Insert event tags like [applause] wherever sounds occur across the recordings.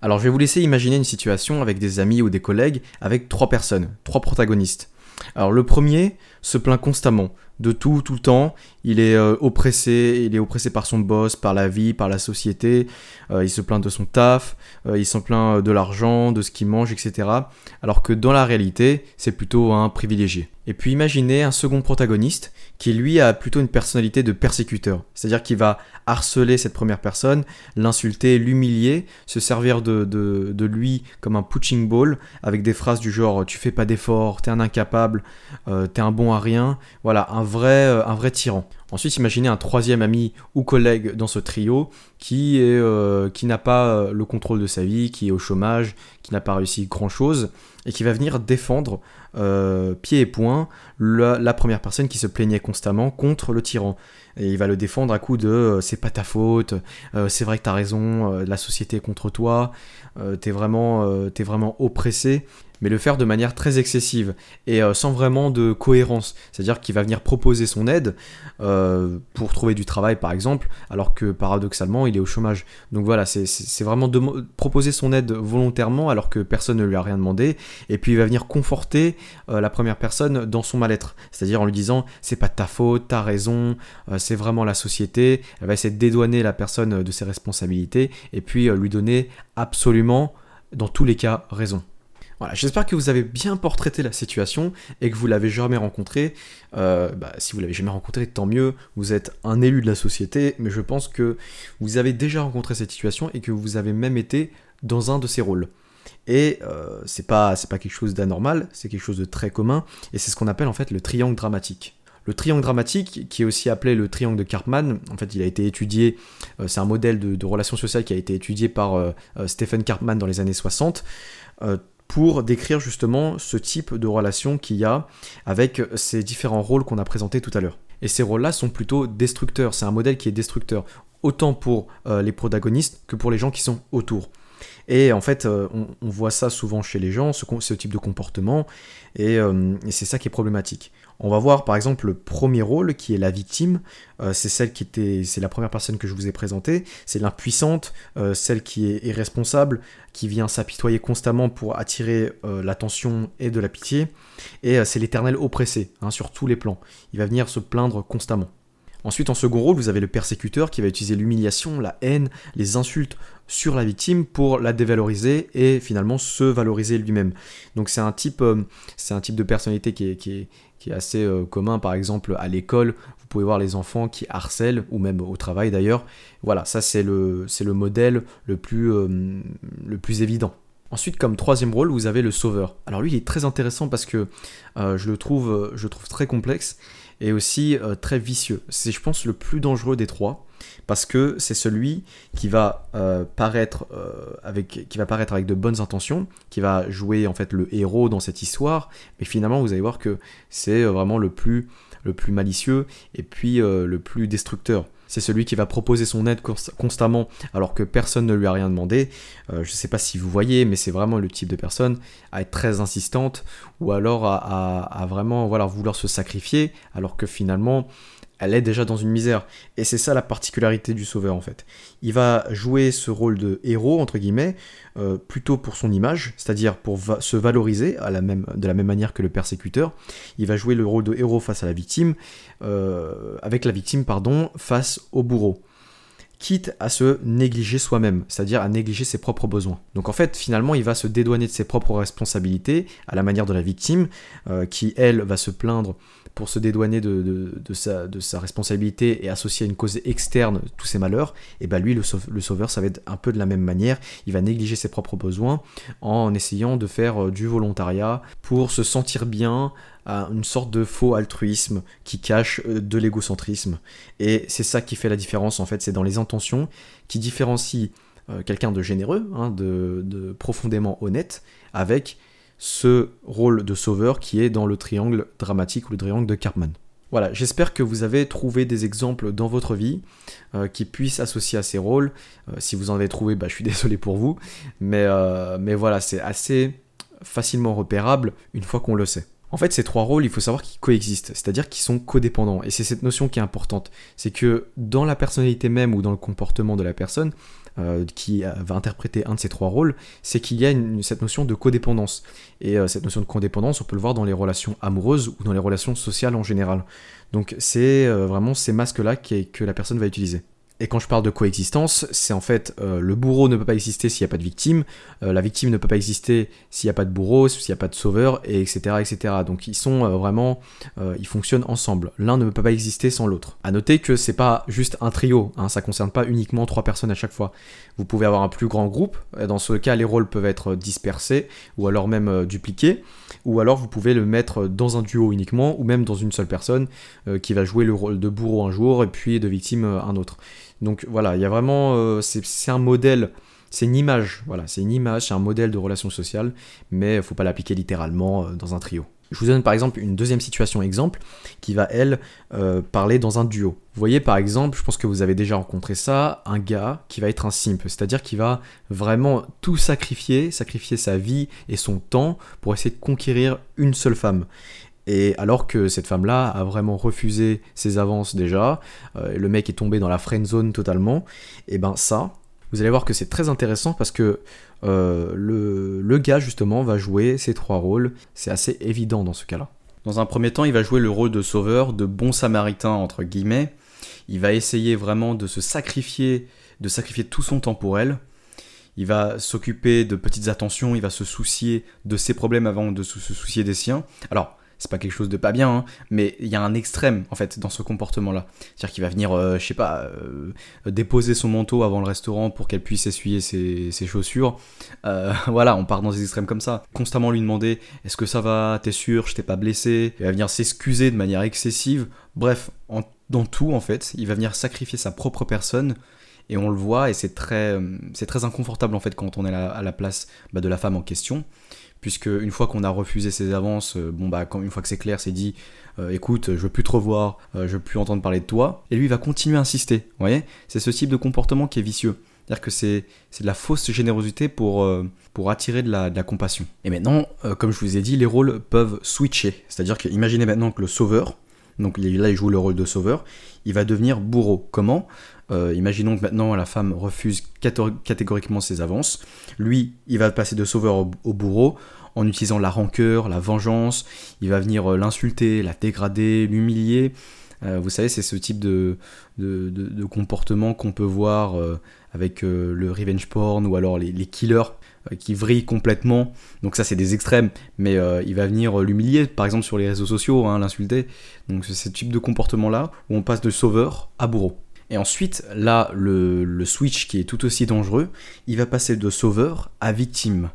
Alors je vais vous laisser imaginer une situation avec des amis ou des collègues avec trois personnes, trois protagonistes. Alors le premier se plaint constamment de tout, tout le temps. Il est euh, oppressé, il est oppressé par son boss, par la vie, par la société. Euh, il se plaint de son taf, euh, il s'en plaint de l'argent, de ce qu'il mange, etc. Alors que dans la réalité, c'est plutôt un privilégié. Et puis imaginez un second protagoniste qui lui a plutôt une personnalité de persécuteur. C'est-à-dire qu'il va harceler cette première personne, l'insulter, l'humilier, se servir de, de, lui comme un punching ball avec des phrases du genre tu fais pas d'efforts, t'es un incapable, t'es un bon à rien. Voilà, un vrai, euh, un vrai tyran. Ensuite, imaginez un troisième ami ou collègue dans ce trio qui, euh, qui n'a pas euh, le contrôle de sa vie, qui est au chômage, qui n'a pas réussi grand-chose, et qui va venir défendre pied et poing la, première personne qui se plaignait constamment contre le tyran. Et il va le défendre à coup de c'est pas ta faute, c'est vrai que t'as raison, la société est contre toi, t'es vraiment, vraiment oppressé mais le faire de manière très excessive et euh, sans vraiment de cohérence. C'est-à-dire qu'il va venir proposer son aide euh, pour trouver du travail par exemple, alors que paradoxalement il est au chômage. Donc voilà, c'est vraiment proposer son aide volontairement alors que personne ne lui a rien demandé, et puis il va venir conforter euh, la première personne dans son mal-être. C'est-à-dire en lui disant c'est pas de ta faute, t'as raison, c'est vraiment la société. Elle va essayer de dédouaner la personne de ses responsabilités et puis lui donner absolument, dans tous les cas, raison. Voilà, j'espère que vous avez bien portraité la situation et que vous l'avez jamais rencontré. Euh, bah, si vous l'avez jamais rencontré, tant mieux. Vous êtes un élu de la société, mais je pense que vous avez déjà rencontré cette situation et que vous avez même été dans un de ces rôles. Et euh, c'est pas pas quelque chose d'anormal, c'est quelque chose de très commun et c'est ce qu'on appelle en fait le triangle dramatique. Le triangle dramatique, qui est aussi appelé le triangle de Karpman, en fait, il a été étudié, euh, c'est un modèle de, relations sociales qui a été étudié par euh, Stephen Karpman dans les années 60 pour décrire justement ce type de relation qu'il y a avec ces différents rôles qu'on a présentés tout à l'heure. Et ces rôles-là sont plutôt destructeurs, c'est un modèle qui est destructeur, autant pour euh, les protagonistes que pour les gens qui sont autour. Et en fait, euh, on, voit ça souvent chez les gens, ce, type de comportement, euh, et, c'est ça qui est problématique. On va voir par exemple le premier rôle qui est la victime. Euh, c'est celle qui était, c'est la première personne que je vous ai présentée. C'est l'impuissante, celle qui est irresponsable, qui vient s'apitoyer constamment pour attirer l'attention et de la pitié. Et c'est l'éternel oppressé hein, sur tous les plans. Il va venir se plaindre constamment. Ensuite, en second rôle, vous avez le persécuteur qui va utiliser l'humiliation, la haine, les insultes sur la victime pour la dévaloriser et finalement se valoriser lui-même. Donc c'est un type, euh, de personnalité qui est, assez euh, commun, par exemple à l'école. Vous pouvez voir les enfants qui harcèlent, ou même au travail d'ailleurs. Voilà, ça c'est le, modèle le plus, euh, le plus évident. Ensuite, comme troisième rôle, vous avez le sauveur. Alors lui, il est très intéressant parce que je le trouve très complexe et aussi très vicieux. C'est, je pense, le plus dangereux des trois parce que c'est celui qui va euh, paraître euh, avec qui va paraître avec de bonnes intentions, qui va jouer en fait le héros dans cette histoire, mais finalement vous allez voir que c'est euh, vraiment le plus malicieux et puis le plus destructeur. C'est celui qui va proposer son aide constamment alors que personne ne lui a rien demandé. je ne sais pas si vous voyez, mais c'est vraiment le type de personne à être très insistante ou alors à, vraiment vouloir se sacrifier alors que finalement elle est déjà dans une misère. Et c'est ça la particularité du sauveur en fait. Il va jouer ce rôle de héros, entre guillemets, euh, plutôt pour son image, c'est-à-dire pour se valoriser de la même manière que le persécuteur. Il va jouer le rôle de héros face à la victime, euh, avec la victime, pardon, face au bourreau quitte à se négliger soi-même, c'est-à-dire à négliger ses propres besoins. Donc en fait, finalement, il va se dédouaner de ses propres responsabilités, à la manière de la victime, euh, qui, elle, va se plaindre pour se dédouaner de, sa, responsabilité et associer à une cause externe tous ses malheurs, et bien lui, le, sauveur, ça va être un peu de la même manière. Il va négliger ses propres besoins en essayant de faire euh, du volontariat pour se sentir bien à une sorte de faux altruisme qui cache euh, de l'égocentrisme. Et c'est ça qui fait la différence en fait, c'est dans les intentions qui différencient euh, quelqu'un de généreux, hein, de, profondément honnête, avec ce rôle de sauveur qui est dans le triangle dramatique ou le triangle de Karpman. Voilà, j'espère que vous avez trouvé des exemples dans votre vie euh, qui puissent associer à ces rôles. Si vous en avez trouvé, bah, je suis [laughs] désolé pour vous. Mais, mais voilà, c'est assez facilement repérable une fois qu'on le sait. En fait, ces trois rôles, il faut savoir qu'ils coexistent, c'est-à-dire qu'ils sont codépendants. Et c'est cette notion qui est importante. C'est que dans la personnalité même ou dans le comportement de la personne, euh, qui va interpréter un de ces trois rôles, c'est qu'il y a cette notion de codépendance. Et euh, cette notion de codépendance, on peut le voir dans les relations amoureuses ou dans les relations sociales en général. Donc c'est euh, vraiment ces masques-là que la personne va utiliser. Et quand je parle de coexistence, c'est en fait euh, le bourreau ne peut pas exister s'il n'y a pas de victime, euh, la victime ne peut pas exister s'il n'y a pas de bourreau, s'il n'y a pas de sauveur, et etc. etc. Donc ils sont euh, vraiment, ils fonctionnent ensemble. L'un ne peut pas exister sans l'autre. À noter que c'est pas juste un trio, hein, ça concerne pas uniquement trois personnes à chaque fois. Vous pouvez avoir un plus grand groupe, dans ce cas les rôles peuvent être dispersés, ou alors même dupliqués, ou alors vous pouvez le mettre dans un duo uniquement, ou même dans une seule personne qui va jouer le rôle de bourreau un jour et puis de victime un autre. Donc voilà, il y a vraiment, euh, c'est un modèle, c'est une image, voilà, c'est une image, c'est un modèle de relation sociale, mais il ne faut pas l'appliquer littéralement euh, dans un trio. Je vous donne par exemple une deuxième situation exemple qui va, elle, euh, parler dans un duo. Vous voyez par exemple, je pense que vous avez déjà rencontré ça, un gars qui va être un simple, c'est-à-dire qui va vraiment tout sacrifier, sacrifier sa vie et son temps pour essayer de conquérir une seule femme. Et alors que cette femme-là a vraiment refusé ses avances déjà, euh, le mec est tombé dans la friend zone totalement, et ben ça, vous allez voir que c'est très intéressant parce que euh, le, le, gars justement va jouer ces trois rôles, c'est assez évident dans ce cas-là. Dans un premier temps, il va jouer le rôle de sauveur, de bon samaritain entre guillemets. Il va essayer vraiment de se sacrifier, de sacrifier tout son temps pour elle. Il va s'occuper de petites attentions, il va se soucier de ses problèmes avant de se soucier des siens. Alors, c'est pas quelque chose de pas bien, hein, mais il y a un extrême en fait dans ce comportement-là. C'est-à-dire qu'il va venir, euh, je sais pas, euh, déposer son manteau avant le restaurant pour qu'elle puisse essuyer ses, chaussures. Euh, [laughs] voilà, on part dans des extrêmes comme ça. Constamment lui demander est-ce que ça va, t'es sûr, je t'ai pas blessé. Il va venir s'excuser de manière excessive. Bref, dans tout en fait, il va venir sacrifier sa propre personne et on le voit et c'est très, c'est très inconfortable en fait quand on est à la, place bah, de la femme en question puisque une fois qu'on a refusé ses avances, euh, bon bah quand, une fois que c'est clair, c'est dit, euh, écoute, je veux plus te revoir, euh, je veux plus entendre parler de toi, et lui va continuer à insister, C'est ce type de comportement qui est vicieux. C'est-à-dire que c'est, de la fausse générosité pour, pour attirer de la, de la, compassion. Et maintenant, comme je vous ai dit, les rôles peuvent switcher. C'est-à-dire que imaginez maintenant que le sauveur, donc là il joue le rôle de sauveur, il va devenir bourreau. Comment? Imaginons que maintenant la femme refuse catégoriquement ses avances. Lui, il va passer de sauveur au bourreau en utilisant la rancœur, la vengeance, il va venir euh, l'insulter, la dégrader, l'humilier. Euh, vous savez, c'est ce type de, comportement qu'on peut voir euh, avec le revenge porn ou alors les, killers qui vrillent complètement. Donc ça, c'est des extrêmes, mais il va venir l'humilier, par exemple sur les réseaux sociaux, hein, l'insulter. Donc c'est ce type de comportement-là où on passe de sauveur à bourreau. Et ensuite, là, le, switch qui est tout aussi dangereux, il va passer de sauveur à victime.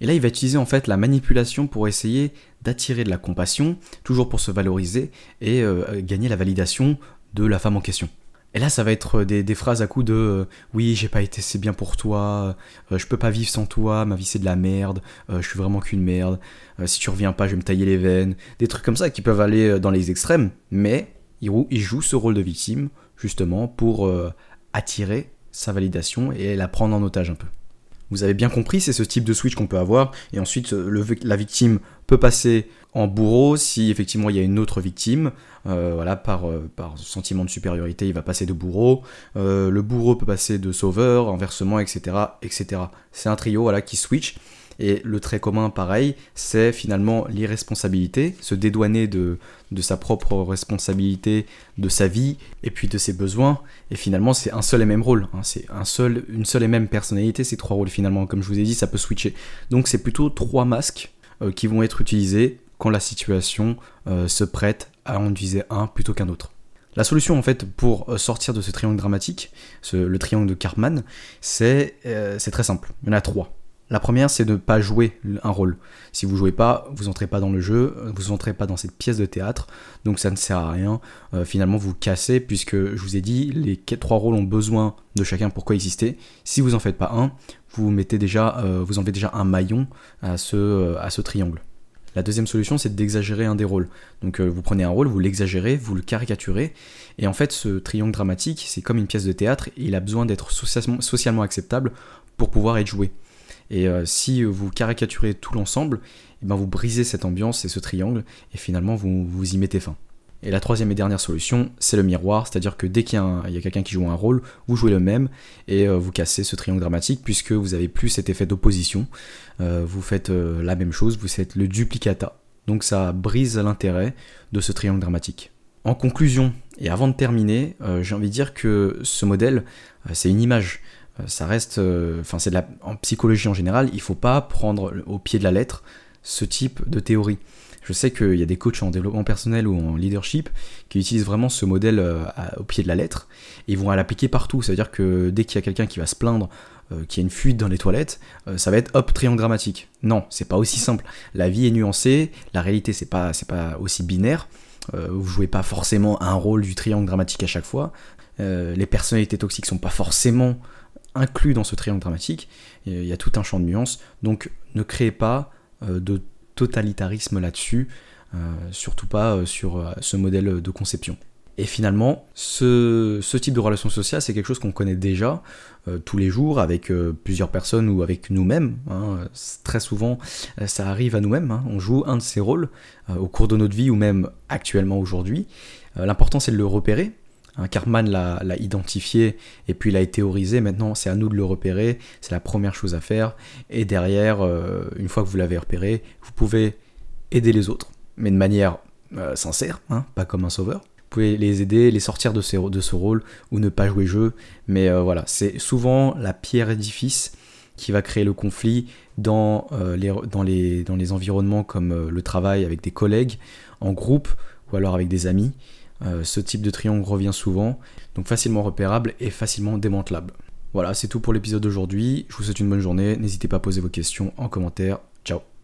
Et là, il va utiliser en fait la manipulation pour essayer d'attirer de la compassion, toujours pour se valoriser et euh, gagner la validation de la femme en question. Et là, ça va être des, phrases à coup de euh, oui, j'ai pas été assez bien pour toi, euh, je peux pas vivre sans toi, ma vie c'est de la merde, je suis vraiment qu'une merde, si tu reviens pas, je vais me tailler les veines. Des trucs comme ça qui peuvent aller dans les extrêmes, mais il, il joue ce rôle de victime justement pour attirer sa validation et la prendre en otage un peu. Vous avez bien compris, c'est ce type de switch qu'on peut avoir. Et ensuite, le, la victime peut passer en bourreau si effectivement il y a une autre victime. Euh, voilà, par, euh, par sentiment de supériorité, il va passer de bourreau. Euh, le bourreau peut passer de sauveur, inversement, etc. etc. C'est un trio voilà, qui switch. Et le trait commun, pareil, c'est finalement l'irresponsabilité, se dédouaner de, de sa propre responsabilité, de sa vie, et puis de ses besoins. Et finalement, c'est un seul et même rôle. Hein. C'est un seul, une seule et même personnalité, ces trois rôles finalement. Comme je vous ai dit, ça peut switcher. Donc c'est plutôt trois masques euh, qui vont être utilisés quand la situation euh, se prête à en utiliser un plutôt qu'un autre. La solution en fait pour euh, sortir de ce triangle dramatique, le triangle de Cartman, c'est très simple. Il y en a trois. La première, c'est de ne pas jouer un rôle. Si vous jouez pas, vous entrez pas dans le jeu, vous entrez pas dans cette pièce de théâtre, donc ça ne sert à rien. Euh, finalement, vous cassez, puisque je vous ai dit, les trois rôles ont besoin de chacun pour coexister. Si vous en faites pas un, vous mettez déjà, euh, vous enlevez déjà un maillon à ce, euh, à ce triangle. La deuxième solution, c'est d'exagérer un des rôles. Donc vous prenez un rôle, vous l'exagérez, vous le caricaturez, et en fait, ce triangle dramatique, c'est comme une pièce de théâtre, il a besoin d'être socialement acceptable pour pouvoir être joué. Et si vous caricaturez tout l'ensemble, eh ben vous brisez cette ambiance et ce triangle, et finalement vous, vous y mettez fin. Et la troisième et dernière solution, c'est le miroir, c'est-à-dire que dès qu'il y a, quelqu'un qui joue un rôle, vous jouez le même et vous cassez ce triangle dramatique puisque vous n'avez plus cet effet d'opposition. vous faites la même chose, vous faites le duplicata. Donc ça brise l'intérêt de ce triangle dramatique. En conclusion, et avant de terminer, euh, j'ai envie de dire que ce modèle, euh, c'est une image. Euh, ça reste, enfin c'est en psychologie en général, il ne faut pas prendre au pied de la lettre ce type de théorie. Je sais qu'il y a des coachs en développement personnel ou en leadership qui utilisent vraiment ce modèle au pied de la lettre et vont l'appliquer partout. Ça veut dire que dès qu'il y a quelqu'un qui va se plaindre qu'il y a une fuite dans les toilettes, ça va être hop, triangle dramatique. Non, c'est pas aussi simple. La vie est nuancée, la réalité c'est pas, pas aussi binaire. Euh, vous jouez pas forcément un rôle du triangle dramatique à chaque fois. Euh, les personnalités toxiques sont pas forcément inclus dans ce triangle dramatique. Il y a tout un champ de nuances. Donc ne créez pas euh, de totalitarisme là-dessus, surtout pas sur ce modèle de conception. Et finalement, ce, type de relation sociale, c'est quelque chose qu'on connaît déjà euh, tous les jours avec euh, plusieurs personnes ou avec nous-mêmes. Hein. Très souvent, euh, ça arrive à nous-mêmes. Hein. On joue un de ces rôles au cours de notre vie ou même actuellement aujourd'hui. L'important, c'est de le repérer. Hein. L'a identifié et puis l'a théorisé. Maintenant, c'est à nous de le repérer. C'est la première chose à faire. Et derrière, une fois que vous l'avez repéré, vous pouvez aider les autres, mais de manière sincère, pas comme un sauveur pouvez les aider, les sortir de, ce rôle ou ne pas jouer jeu. Mais euh, voilà, c'est souvent la pierre édifice qui va créer le conflit dans, euh, les, environnements comme euh, le travail avec des collègues, en groupe ou alors avec des amis. Ce type de triangle revient souvent, donc facilement repérable et facilement démantelable. Voilà, c'est tout pour l'épisode d'aujourd'hui. Je vous souhaite une bonne journée. N'hésitez pas à poser vos questions en commentaire. Ciao